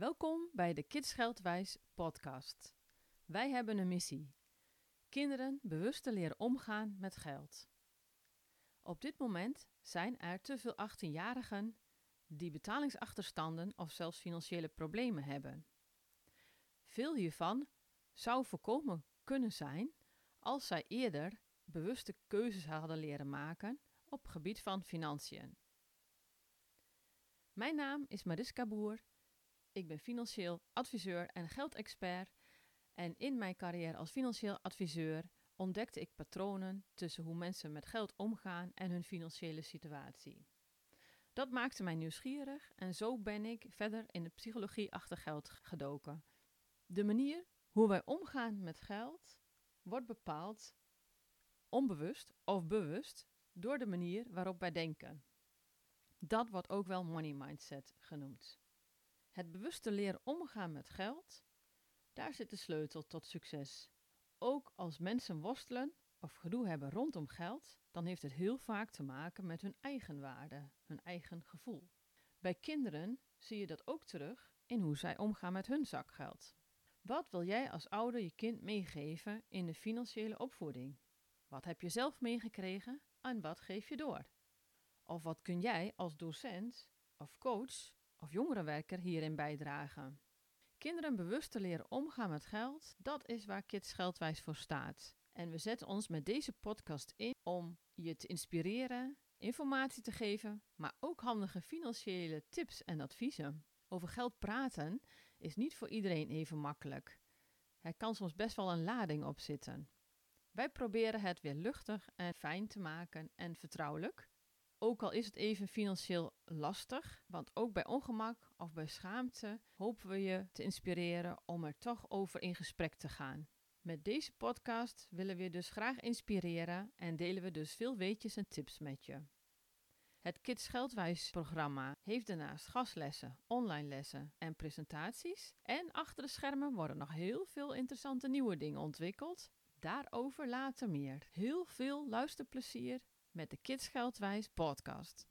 Welkom bij de Kids Geldwijs podcast. Wij hebben een missie. Kinderen bewust te leren omgaan met geld. Op dit moment zijn er te veel 18-jarigen die betalingsachterstanden of zelfs financiële problemen hebben. Veel hiervan zou voorkomen kunnen zijn als zij eerder bewuste keuzes hadden leren maken op gebied van financiën. Mijn naam is Mariska Boer. Ik ben financieel adviseur en geldexpert. En in mijn carrière als financieel adviseur ontdekte ik patronen tussen hoe mensen met geld omgaan en hun financiële situatie. Dat maakte mij nieuwsgierig en zo ben ik verder in de psychologie achter geld gedoken. De manier hoe wij omgaan met geld wordt bepaald, onbewust of bewust, door de manier waarop wij denken. Dat wordt ook wel money mindset genoemd. Het bewuste leren omgaan met geld, daar zit de sleutel tot succes. Ook als mensen worstelen of gedoe hebben rondom geld, dan heeft het heel vaak te maken met hun eigen waarde, hun eigen gevoel. Bij kinderen zie je dat ook terug in hoe zij omgaan met hun zakgeld. Wat wil jij als ouder je kind meegeven in de financiële opvoeding? Wat heb je zelf meegekregen en wat geef je door? Of wat kun jij als docent of coach of jongerenwerker hierin bijdragen? Kinderen bewust te leren omgaan met geld, dat is waar Kids Geldwijs voor staat. En we zetten ons met deze podcast in om je te inspireren, informatie te geven, maar ook handige financiële tips en adviezen. Over geld praten is niet voor iedereen even makkelijk. Er kan soms best wel een lading op zitten. Wij proberen het weer luchtig en fijn te maken en vertrouwelijk. Ook al is het even financieel lastig, want ook bij ongemak of bij schaamte hopen we je te inspireren om er toch over in gesprek te gaan. Met deze podcast willen we je dus graag inspireren en delen we dus veel weetjes en tips met je. Het Kids Geldwijs programma heeft daarnaast gastlessen, online lessen en presentaties. En achter de schermen worden nog heel veel interessante nieuwe dingen ontwikkeld. Daarover later meer. Heel veel luisterplezier met de Kids Geldwijs podcast.